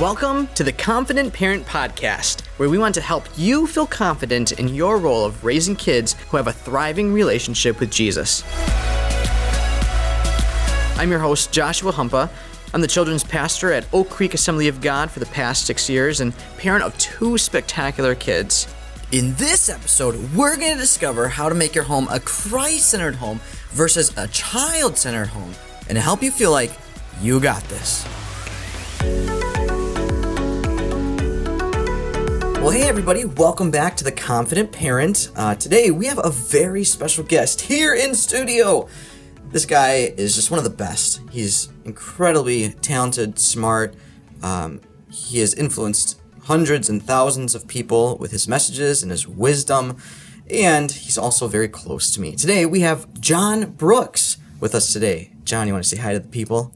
Welcome to the Confident Parent Podcast, where we want to help you feel confident in your role of raising kids who have a thriving relationship with Jesus. I'm your host, Joshua Humpa. I'm the children's pastor at Oak Creek Assembly of God for the past six years and parent of two spectacular kids. In this episode, we're going to discover how to make your home a Christ centered home versus a child centered home and help you feel like you got this. Well, hey, everybody, welcome back to The Confident Parent. Uh, today, we have a very special guest here in studio. This guy is just one of the best. He's incredibly talented, smart. Um, he has influenced hundreds and thousands of people with his messages and his wisdom, and he's also very close to me. Today, we have Jon Brooks with us today. Jon, you want to say hi to the people?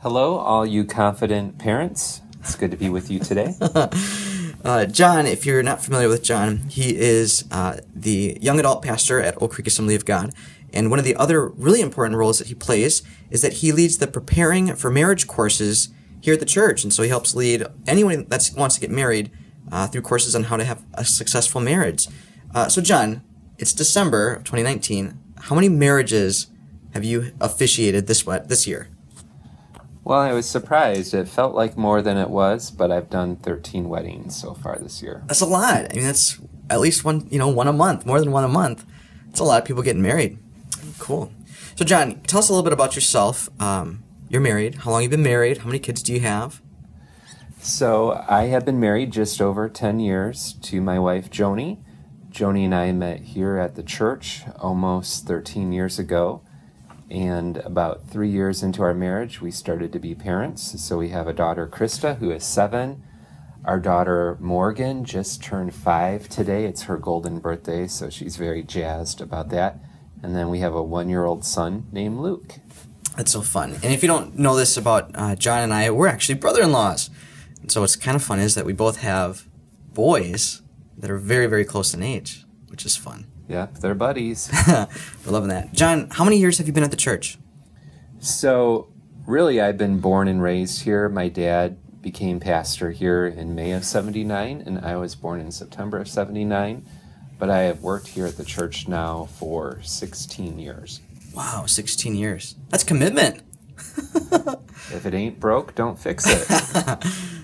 Hello, all you confident parents. It's good to be with you today. Uh, Jon, if you're not familiar with Jon, he is uh, the young adult pastor at Oak Creek Assembly of God. And one of the other really important roles that he plays is that he leads the preparing for marriage courses here at the church. And so he helps lead anyone that wants to get married uh, through courses on how to have a successful marriage. Uh, so, Jon, it's December of 2019. How many marriages have you officiated this this year? Well, I was surprised. It felt like more than it was, but I've done 13 weddings so far this year. That's a lot. I mean, that's at least one, you know, one a month, more than one a month. It's a lot of people getting married. Cool. So, Jon, tell us a little bit about yourself. Um, you're married. How long you been married? How many kids do you have? So, I have been married just over 10 years to my wife, Joni. Joni and I met here at the church almost 13 years ago. And about three years into our marriage, we started to be parents. So we have a daughter, Krista, who is seven. Our daughter, Morgan, just turned five today. It's her golden birthday, so she's very jazzed about that. And then we have a one year old son named Luke. That's so fun. And if you don't know this about uh, Jon and I, we're actually brother in laws. So what's kind of fun is that we both have boys that are very, very close in age, which is fun. Yeah, they're buddies. We're loving that. Jon, how many years have you been at the church? So, really, I've been born and raised here. My dad became pastor here in May of 79, and I was born in September of 79. But I have worked here at the church now for 16 years. Wow, 16 years. That's commitment. if it ain't broke, don't fix it.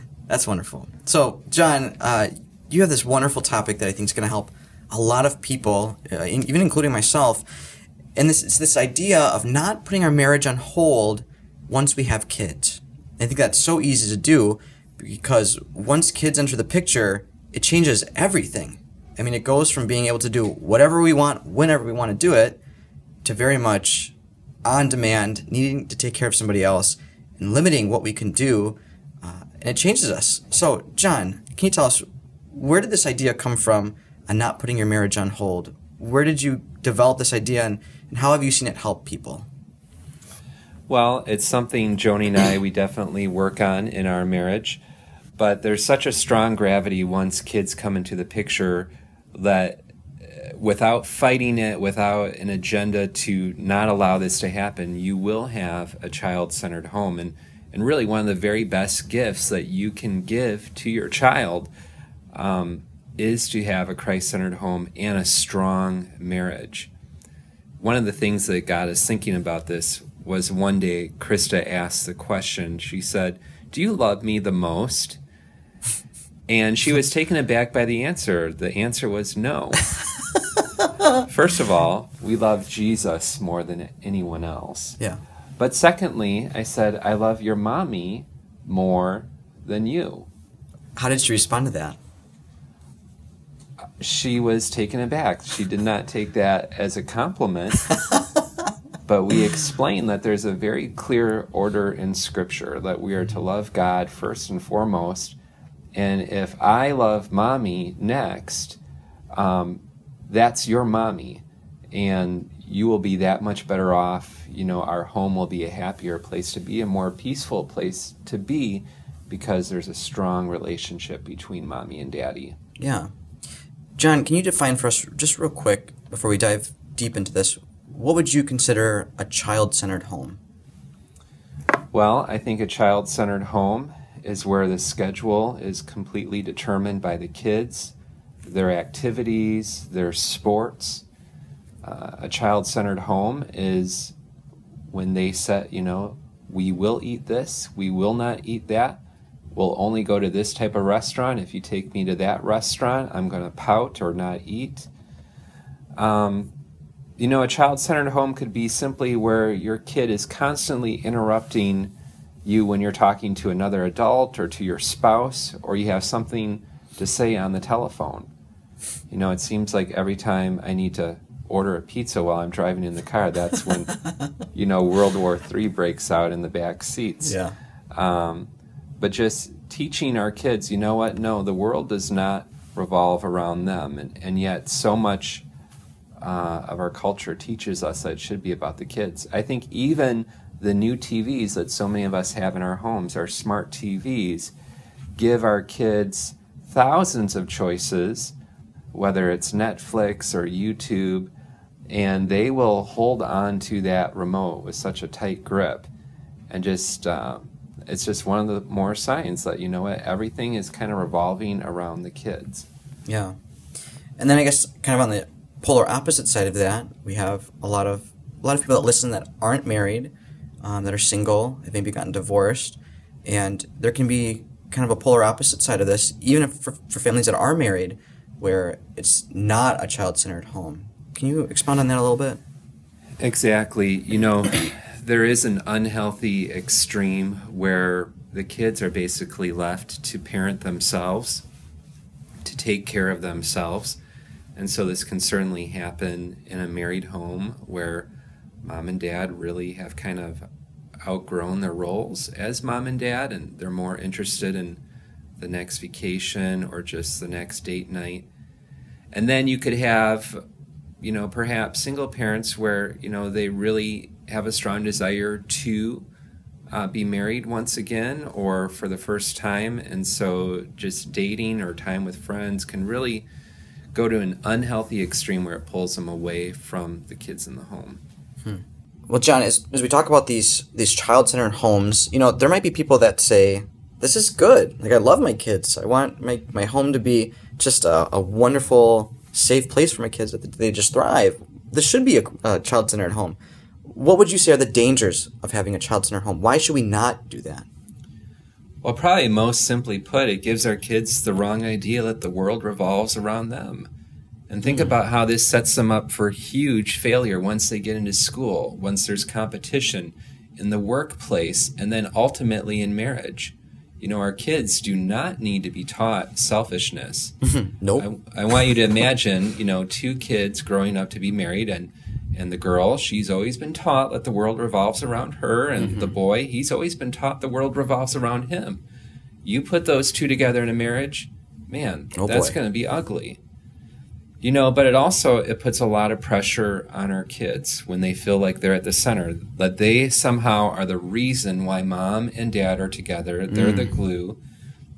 That's wonderful. So, Jon, uh, you have this wonderful topic that I think is going to help a lot of people, uh, even including myself, and this it's this idea of not putting our marriage on hold once we have kids. I think that's so easy to do because once kids enter the picture, it changes everything. I mean, it goes from being able to do whatever we want, whenever we want to do it, to very much on demand, needing to take care of somebody else, and limiting what we can do. Uh, and it changes us. So, Jon, can you tell us where did this idea come from and not putting your marriage on hold. Where did you develop this idea and, and how have you seen it help people? Well, it's something Joni and I we definitely work on in our marriage, but there's such a strong gravity once kids come into the picture that uh, without fighting it, without an agenda to not allow this to happen, you will have a child-centered home and and really one of the very best gifts that you can give to your child um, is to have a Christ centered home and a strong marriage. One of the things that got us thinking about this was one day Krista asked the question. She said, Do you love me the most? And she was taken aback by the answer. The answer was no. First of all, we love Jesus more than anyone else. Yeah. But secondly, I said, I love your mommy more than you. How did she respond to that? She was taken aback. She did not take that as a compliment. but we explain that there's a very clear order in Scripture that we are to love God first and foremost. And if I love mommy next, um, that's your mommy. And you will be that much better off. You know, our home will be a happier place to be, a more peaceful place to be because there's a strong relationship between mommy and daddy. Yeah. Jon, can you define for us, just real quick, before we dive deep into this, what would you consider a child centered home? Well, I think a child centered home is where the schedule is completely determined by the kids, their activities, their sports. Uh, a child centered home is when they set, you know, we will eat this, we will not eat that. We'll only go to this type of restaurant. If you take me to that restaurant, I'm going to pout or not eat. Um, you know, a child centered home could be simply where your kid is constantly interrupting you when you're talking to another adult or to your spouse, or you have something to say on the telephone. You know, it seems like every time I need to order a pizza while I'm driving in the car, that's when, you know, World War III breaks out in the back seats. Yeah. Um, but just teaching our kids, you know what? No, the world does not revolve around them. And, and yet, so much uh, of our culture teaches us that it should be about the kids. I think even the new TVs that so many of us have in our homes, our smart TVs, give our kids thousands of choices, whether it's Netflix or YouTube, and they will hold on to that remote with such a tight grip. And just, uh, it's just one of the more signs that, you know what, everything is kind of revolving around the kids. Yeah. And then I guess kind of on the polar opposite side of that, we have a lot of a lot of people that listen that aren't married, um, that are single, have maybe gotten divorced, and there can be kind of a polar opposite side of this, even if for, for families that are married, where it's not a child-centered home. Can you expound on that a little bit? Exactly. You know, there is an unhealthy extreme where the kids are basically left to parent themselves, to take care of themselves. And so this can certainly happen in a married home where mom and dad really have kind of outgrown their roles as mom and dad and they're more interested in the next vacation or just the next date night. And then you could have, you know, perhaps single parents where, you know, they really have a strong desire to uh, be married once again or for the first time. And so just dating or time with friends can really go to an unhealthy extreme where it pulls them away from the kids in the home. Hmm. Well, Jon, as, as we talk about these these child centered homes, you know, there might be people that say, "This is good. Like, I love my kids. I want my my home to be just a, a wonderful, safe place for my kids that they just thrive. This should be a, a child centered home." What would you say are the dangers of having a child centered home? Why should we not do that? Well, probably most simply put, it gives our kids the wrong idea that the world revolves around them. And think mm. about how this sets them up for huge failure once they get into school, once there's competition in the workplace, and then ultimately in marriage. You know, our kids do not need to be taught selfishness. nope. I, I want you to imagine, you know, two kids growing up to be married and and the girl, she's always been taught that the world revolves around her, and mm-hmm. the boy, he's always been taught the world revolves around him. You put those two together in a marriage, man, oh that's going to be ugly. You know, but it also it puts a lot of pressure on our kids when they feel like they're at the center, that they somehow are the reason why mom and dad are together. They're mm. the glue.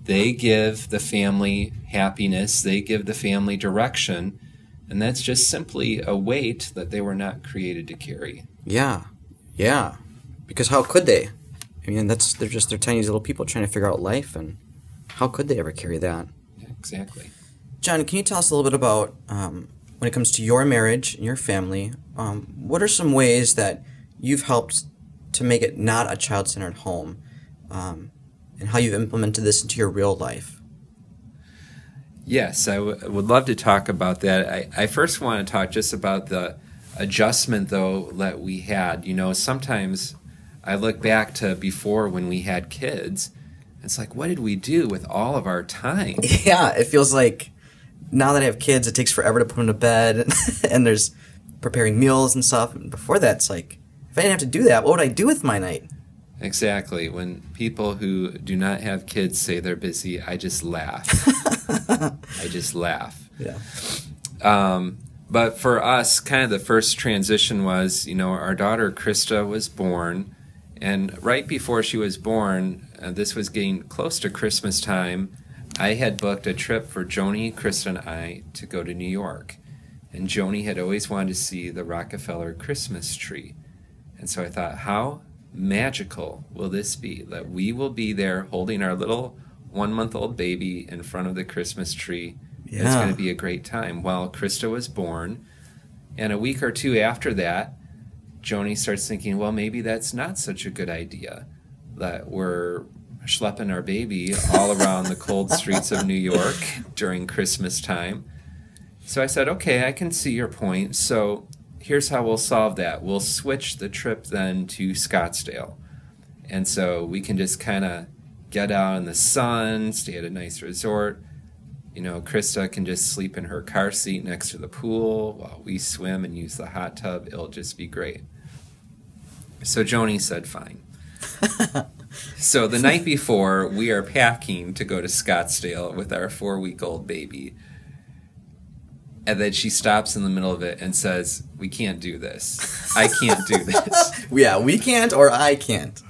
They give the family happiness. They give the family direction and that's just simply a weight that they were not created to carry. Yeah. Yeah. Because how could they? I mean, that's they're just they're tiny little people trying to figure out life, and how could they ever carry that? Yeah, exactly. Jon, can you tell us a little bit about um, when it comes to your marriage and your family? Um, what are some ways that you've helped to make it not a child-centered home, um, and how you've implemented this into your real life? Yes, I w- would love to talk about that. I, I first want to talk just about the adjustment, though, that we had. You know, sometimes I look back to before when we had kids. It's like, what did we do with all of our time? Yeah, it feels like now that I have kids, it takes forever to put them to bed, and there's preparing meals and stuff. And before that, it's like, if I didn't have to do that, what would I do with my night? Exactly. When people who do not have kids say they're busy, I just laugh. I just laugh. Yeah. Um, but for us, kind of the first transition was, you know, our daughter Krista was born, and right before she was born, uh, this was getting close to Christmas time. I had booked a trip for Joni, Krista, and I to go to New York. And Joni had always wanted to see the Rockefeller Christmas tree. And so I thought, how magical will this be that we will be there holding our little one month old baby in front of the Christmas tree? Yeah. It's going to be a great time. Well, Krista was born, and a week or two after that, Joni starts thinking, well, maybe that's not such a good idea that we're schlepping our baby all around the cold streets of New York during Christmas time. So I said, okay, I can see your point. So here's how we'll solve that. We'll switch the trip then to Scottsdale. And so we can just kind of get out in the sun, stay at a nice resort. You know, Krista can just sleep in her car seat next to the pool while we swim and use the hot tub. It'll just be great. So Joni said, fine. so the night before, we are packing to go to Scottsdale with our four week old baby and then she stops in the middle of it and says, "We can't do this. I can't do this." yeah, we can't, or I can't.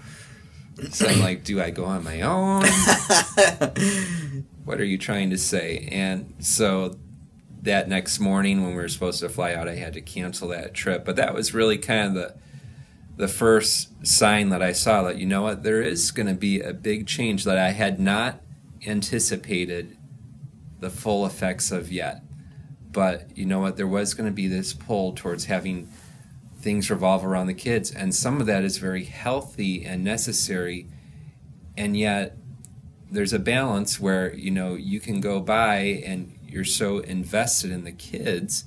So I'm like, "Do I go on my own? what are you trying to say?" And so that next morning, when we were supposed to fly out, I had to cancel that trip. But that was really kind of the the first sign that I saw that you know what there is going to be a big change that I had not anticipated the full effects of yet but you know what there was going to be this pull towards having things revolve around the kids. And some of that is very healthy and necessary. And yet there's a balance where you know you can go by and you're so invested in the kids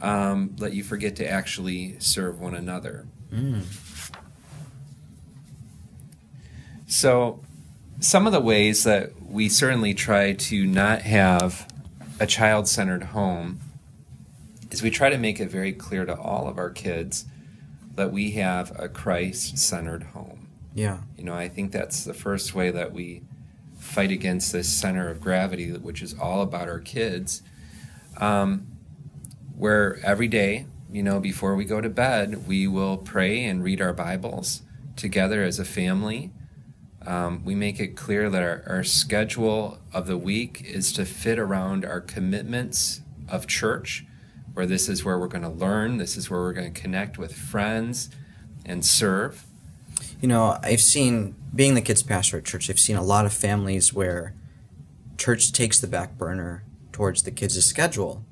um, that you forget to actually serve one another. Mm. so some of the ways that we certainly try to not have a child centered home is we try to make it very clear to all of our kids that we have a Christ centered home. Yeah. You know, I think that's the first way that we fight against this center of gravity, which is all about our kids. Um, where every day, you know, before we go to bed, we will pray and read our Bibles together as a family. Um, we make it clear that our, our schedule of the week is to fit around our commitments of church, where this is where we're going to learn, this is where we're going to connect with friends and serve. You know, I've seen, being the kids' pastor at church, I've seen a lot of families where church takes the back burner towards the kids' schedule.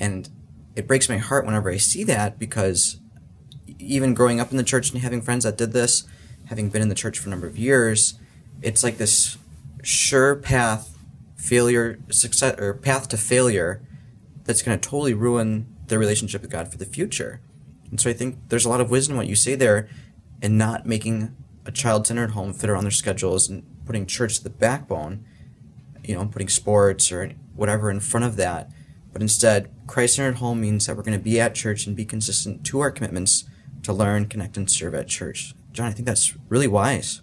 And it breaks my heart whenever I see that because even growing up in the church and having friends that did this, having been in the church for a number of years, it's like this sure path failure success or path to failure that's going to totally ruin their relationship with God for the future. And so I think there's a lot of wisdom what you say there in not making a child-centered home fit around their schedules and putting church to the backbone, you know, putting sports or whatever in front of that. But instead, Christ-centered home means that we're going to be at church and be consistent to our commitments to learn, connect, and serve at church. Jon, I think that's really wise.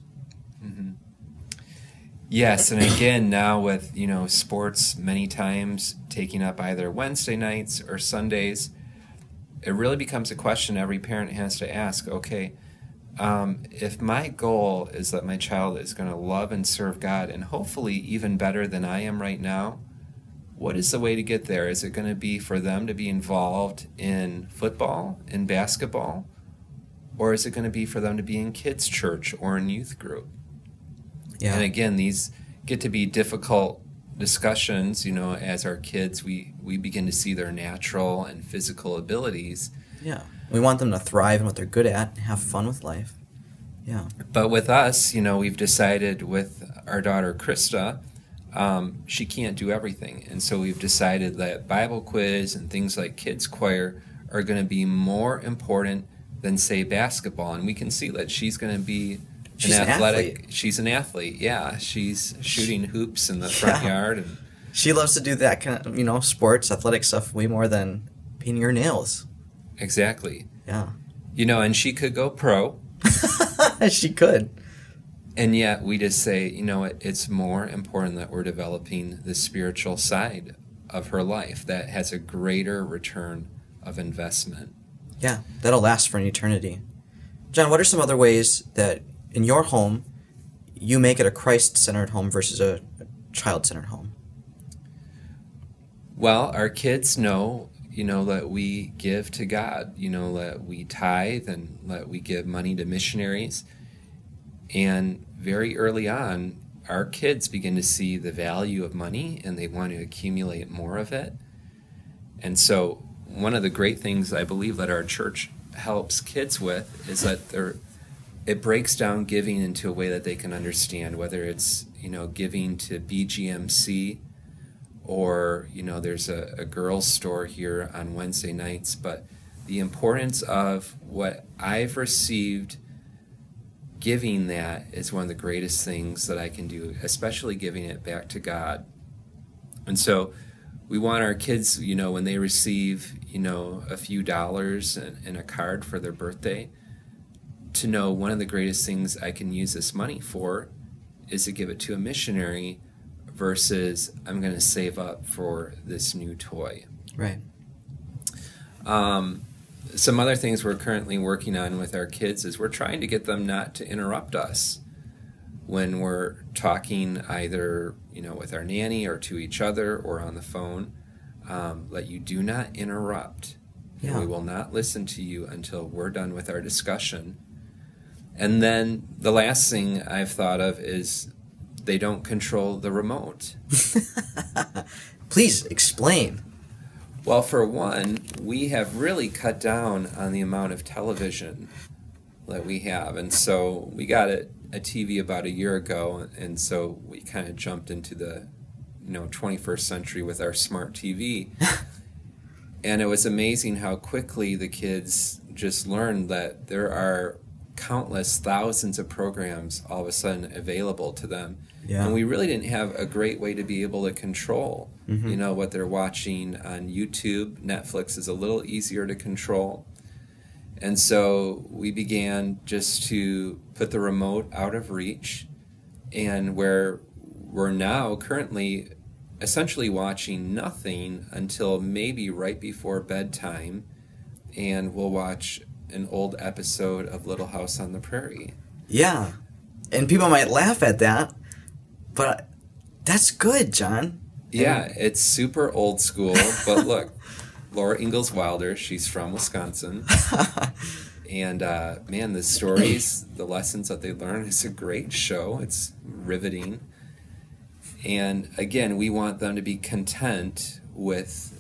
Yes, and again, now with you know sports many times taking up either Wednesday nights or Sundays, it really becomes a question every parent has to ask. Okay, um, if my goal is that my child is going to love and serve God, and hopefully even better than I am right now, what is the way to get there? Is it going to be for them to be involved in football, in basketball? Or is it going to be for them to be in kids' church or in youth group? Yeah. And again, these get to be difficult discussions, you know, as our kids we we begin to see their natural and physical abilities. Yeah. We want them to thrive in what they're good at, and have fun with life. Yeah. But with us, you know, we've decided with our daughter Krista, um, she can't do everything. And so we've decided that Bible quiz and things like kids choir are going to be more important than say basketball, and we can see that she's going to be she's an athletic. An she's an athlete. Yeah, she's shooting hoops in the front yeah. yard, and she loves to do that kind of you know sports, athletic stuff way more than painting her nails. Exactly. Yeah. You know, and she could go pro. she could. And yet, we just say, you know, it, it's more important that we're developing the spiritual side of her life that has a greater return of investment. Yeah, that'll last for an eternity. Jon, what are some other ways that in your home you make it a Christ centered home versus a child centered home? Well, our kids know you know, that we give to God, you know, that we tithe and that we give money to missionaries. And very early on, our kids begin to see the value of money and they want to accumulate more of it. And so, one of the great things I believe that our church helps kids with is that they're it breaks down giving into a way that they can understand whether it's you know giving to BGMC or you know there's a, a girls store here on Wednesday nights but the importance of what I've received giving that is one of the greatest things that I can do especially giving it back to God. And so we want our kids you know when they receive you know a few dollars and, and a card for their birthday to know one of the greatest things I can use this money for is to give it to a missionary versus I'm going to save up for this new toy. Right. Um, some other things we're currently working on with our kids is we're trying to get them not to interrupt us when we're talking either you know with our nanny or to each other or on the phone um, that you do not interrupt Yeah. we will not listen to you until we're done with our discussion and then the last thing i've thought of is they don't control the remote Please explain. Well, for one, we have really cut down on the amount of television that we have. And so we got a, a TV about a year ago, and so we kind of jumped into the you know 21st century with our smart TV. and it was amazing how quickly the kids just learned that there are countless thousands of programs all of a sudden available to them. Yeah. And we really didn't have a great way to be able to control, mm-hmm. you know, what they're watching on YouTube. Netflix is a little easier to control. And so we began just to put the remote out of reach and where we're now currently essentially watching nothing until maybe right before bedtime and we'll watch an old episode of Little House on the Prairie. Yeah. And people might laugh at that, but that's good, Jon. Yeah, it's super old school, but look, Laura Ingalls Wilder, she's from Wisconsin. And uh, man, the stories, the lessons that they learn, it's a great show. It's riveting. And again, we want them to be content with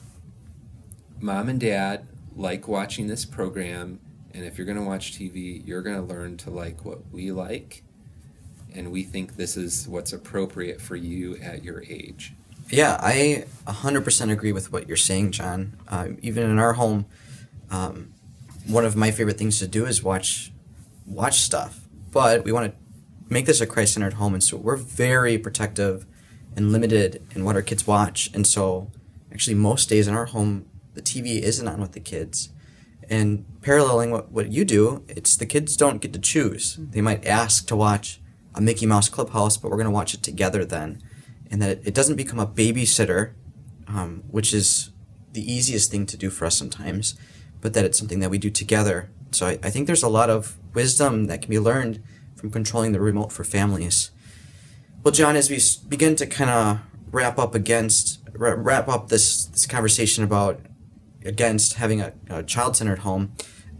mom and dad like watching this program. And if you're going to watch TV, you're going to learn to like what we like. And we think this is what's appropriate for you at your age. Yeah, I 100% agree with what you're saying, Jon. Uh, even in our home, um, one of my favorite things to do is watch watch stuff. But we want to make this a Christ-centered home, and so we're very protective and limited in what our kids watch. And so, actually, most days in our home, the TV isn't on with the kids. And paralleling what, what you do, it's the kids don't get to choose. They might ask to watch a Mickey Mouse Clubhouse, but we're going to watch it together then. And that it, it doesn't become a babysitter, um, which is the easiest thing to do for us sometimes, but that it's something that we do together. So I, I think there's a lot of wisdom that can be learned from controlling the remote for families. Well, Jon, as we begin to kind of wrap up against wrap up this this conversation about against having a, a child-centered home,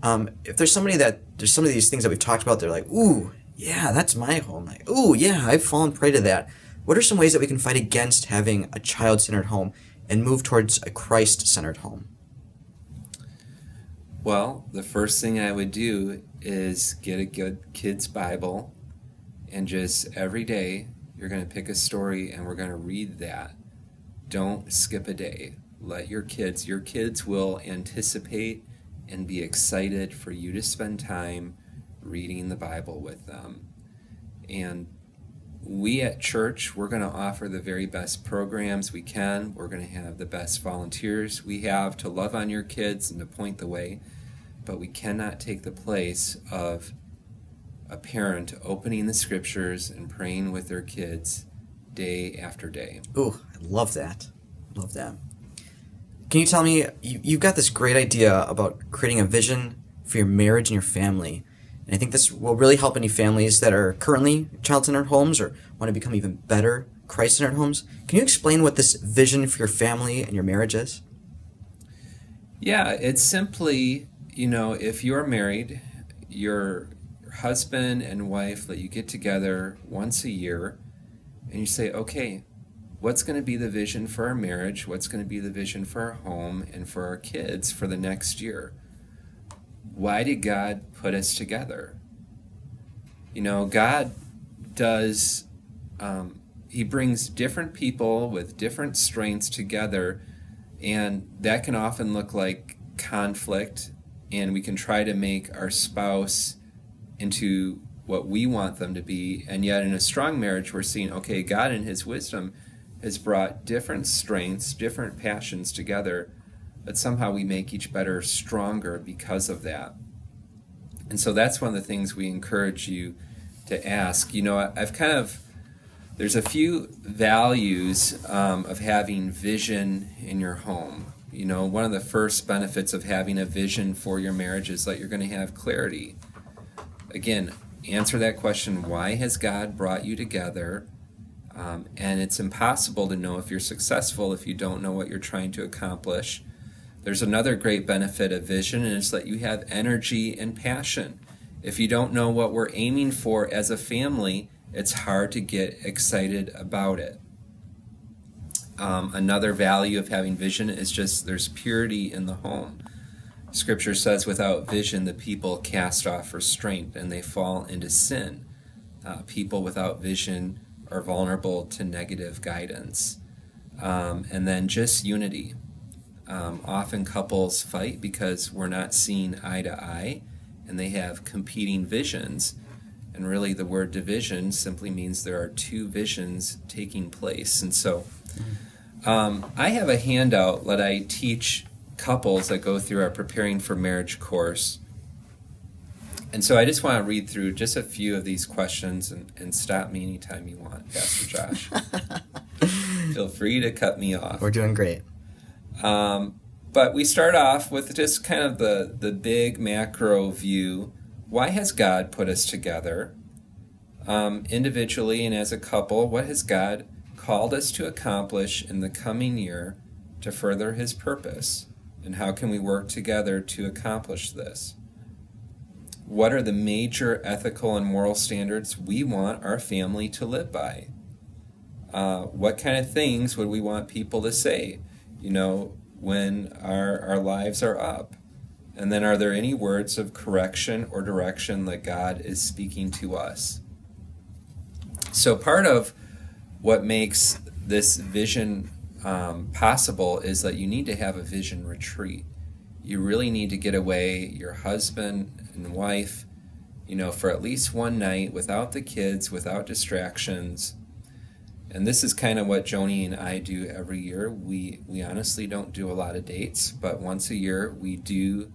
um, if there's somebody that there's some of these things that we've talked about, they're like, ooh, yeah, that's my home. Like, ooh, yeah, I've fallen prey to that. What are some ways that we can fight against having a child-centered home and move towards a Christ-centered home? Well, the first thing I would do is get a good kid's Bible and just every day you're going to pick a story and we're going to read that. Don't skip a day. Let your kids, your kids will anticipate and be excited for you to spend time reading the Bible with them. And we at church, we're going to offer the very best programs we can. We're going to have the best volunteers we have to love on your kids and to point the way. But we cannot take the place of a parent opening the scriptures and praying with their kids day after day. Oh, I love that. Love that. Can you tell me, you, you've got this great idea about creating a vision for your marriage and your family. And I think this will really help any families that are currently child centered homes or want to become even better Christ centered homes. Can you explain what this vision for your family and your marriage is? Yeah, it's simply, you know, if you're married, your husband and wife let you get together once a year and you say, okay, what's going to be the vision for our marriage? What's going to be the vision for our home and for our kids for the next year? Why did God put us together? You know, God does, um, He brings different people with different strengths together, and that can often look like conflict, and we can try to make our spouse into what we want them to be. And yet, in a strong marriage, we're seeing, okay, God in His wisdom has brought different strengths, different passions together, but somehow we make each better stronger because of that. And so that's one of the things we encourage you to ask. You know, I've kind of, there's a few values um, of having vision in your home. You know, one of the first benefits of having a vision for your marriage is that you're going to have clarity. Again, answer that question why has God brought you together? Um, and it's impossible to know if you're successful if you don't know what you're trying to accomplish. There's another great benefit of vision, and it's that you have energy and passion. If you don't know what we're aiming for as a family, it's hard to get excited about it. Um, another value of having vision is just there's purity in the home. Scripture says, without vision, the people cast off restraint and they fall into sin. Uh, people without vision are vulnerable to negative guidance. Um, and then just unity. Um, often couples fight because we're not seeing eye to eye and they have competing visions. And really, the word division simply means there are two visions taking place. And so, um, I have a handout that I teach couples that go through our Preparing for Marriage course. And so I just want to read through just a few of these questions and, and stop me anytime you want, Pastor Josh. Feel free to cut me off. We're doing great. Um, but we start off with just kind of the, the big macro view. Why has God put us together? Um, individually and as a couple, what has God called us to accomplish in the coming year to further His purpose? And how can we work together to accomplish this? What are the major ethical and moral standards we want our family to live by? Uh, what kind of things would we want people to say, you know, when our, our lives are up? And then, are there any words of correction or direction that God is speaking to us? So, part of what makes this vision um, possible is that you need to have a vision retreat. You really need to get away, your husband and wife, you know, for at least one night without the kids, without distractions. And this is kind of what Joni and I do every year. We we honestly don't do a lot of dates, but once a year we do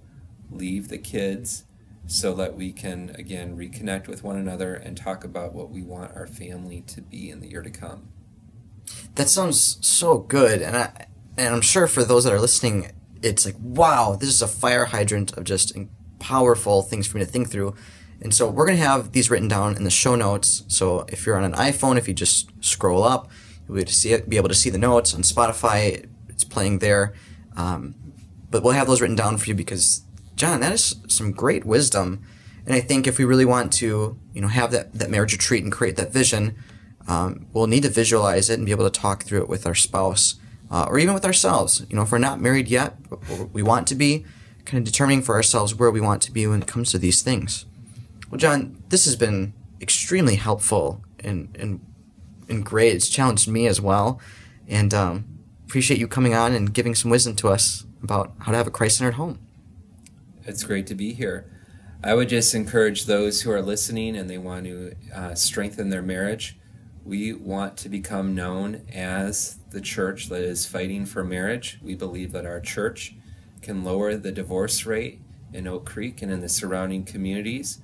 leave the kids so that we can again reconnect with one another and talk about what we want our family to be in the year to come. That sounds so good, and I and I'm sure for those that are listening, it's like, wow, this is a fire hydrant of just powerful things for me to think through. And so we're gonna have these written down in the show notes. So if you're on an iPhone, if you just scroll up, you'll be able to see it, be able to see the notes on Spotify. It's playing there, um, but we'll have those written down for you because Jon, that is some great wisdom. And I think if we really want to, you know, have that, that marriage retreat and create that vision, um, we'll need to visualize it and be able to talk through it with our spouse uh, or even with ourselves. You know, if we're not married yet, we want to be, kind of determining for ourselves where we want to be when it comes to these things. Well, Jon, this has been extremely helpful and, and, and great. It's challenged me as well. And um, appreciate you coming on and giving some wisdom to us about how to have a Christ centered home. It's great to be here. I would just encourage those who are listening and they want to uh, strengthen their marriage. We want to become known as the church that is fighting for marriage. We believe that our church can lower the divorce rate in Oak Creek and in the surrounding communities.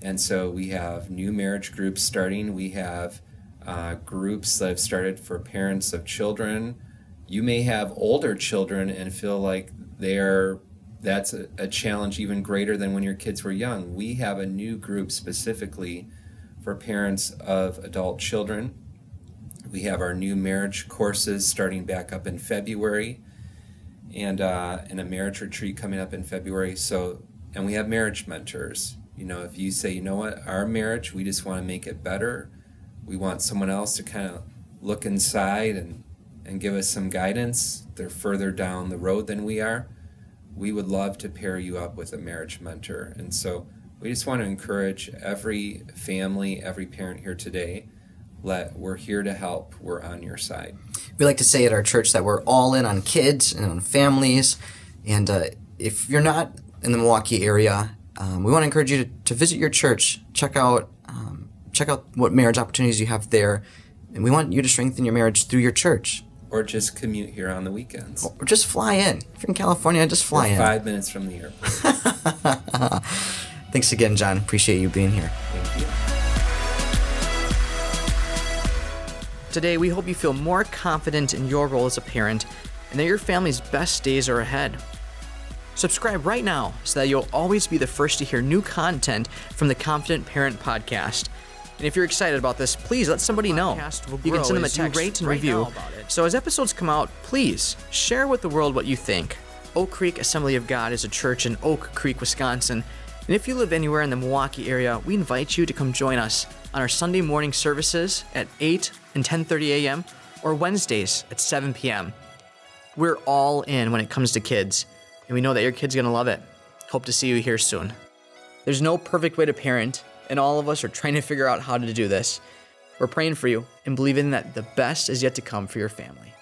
And so we have new marriage groups starting. We have uh, groups that have started for parents of children. You may have older children and feel like they're that's a, a, challenge even greater than when your kids were young. We have a new group specifically for parents of adult children. We have our new marriage courses starting back up in February. And uh, and a marriage retreat coming up in February. So, and we have marriage mentors. You know, if you say, you know what, our marriage, we just want to make it better. We want someone else to kind of look inside and and give us some guidance. They're further down the road than we are. We would love to pair you up with a marriage mentor. And so we just want to encourage every family, every parent here today. Let we're here to help. We're on your side. We like to say at our church that we're all in on kids and on families. And uh, if you're not in the Milwaukee area, um, we want to encourage you to, to visit your church. Check out um, check out what marriage opportunities you have there, and we want you to strengthen your marriage through your church. Or just commute here on the weekends. Or just fly in. If you're in California, just fly We're in. Five minutes from the airport. Thanks again, Jon. Appreciate you being here. Thank you. Today, we hope you feel more confident in your role as a parent and that your family's best days are ahead. Subscribe right now so that you'll always be the first to hear new content from the Confident Parent Podcast. And if you're excited about this, please let somebody know. You can send them a text rate and review. So as episodes come out, please share with the world what you think. Oak Creek Assembly of God is a church in Oak Creek, Wisconsin. And if you live anywhere in the Milwaukee area, we invite you to come join us on our Sunday morning services at 8 and 10:30 a.m. or Wednesdays at 7 p.m. We're all in when it comes to kids, and we know that your kid's going to love it. Hope to see you here soon. There's no perfect way to parent, and all of us are trying to figure out how to do this. We're praying for you and believing that the best is yet to come for your family.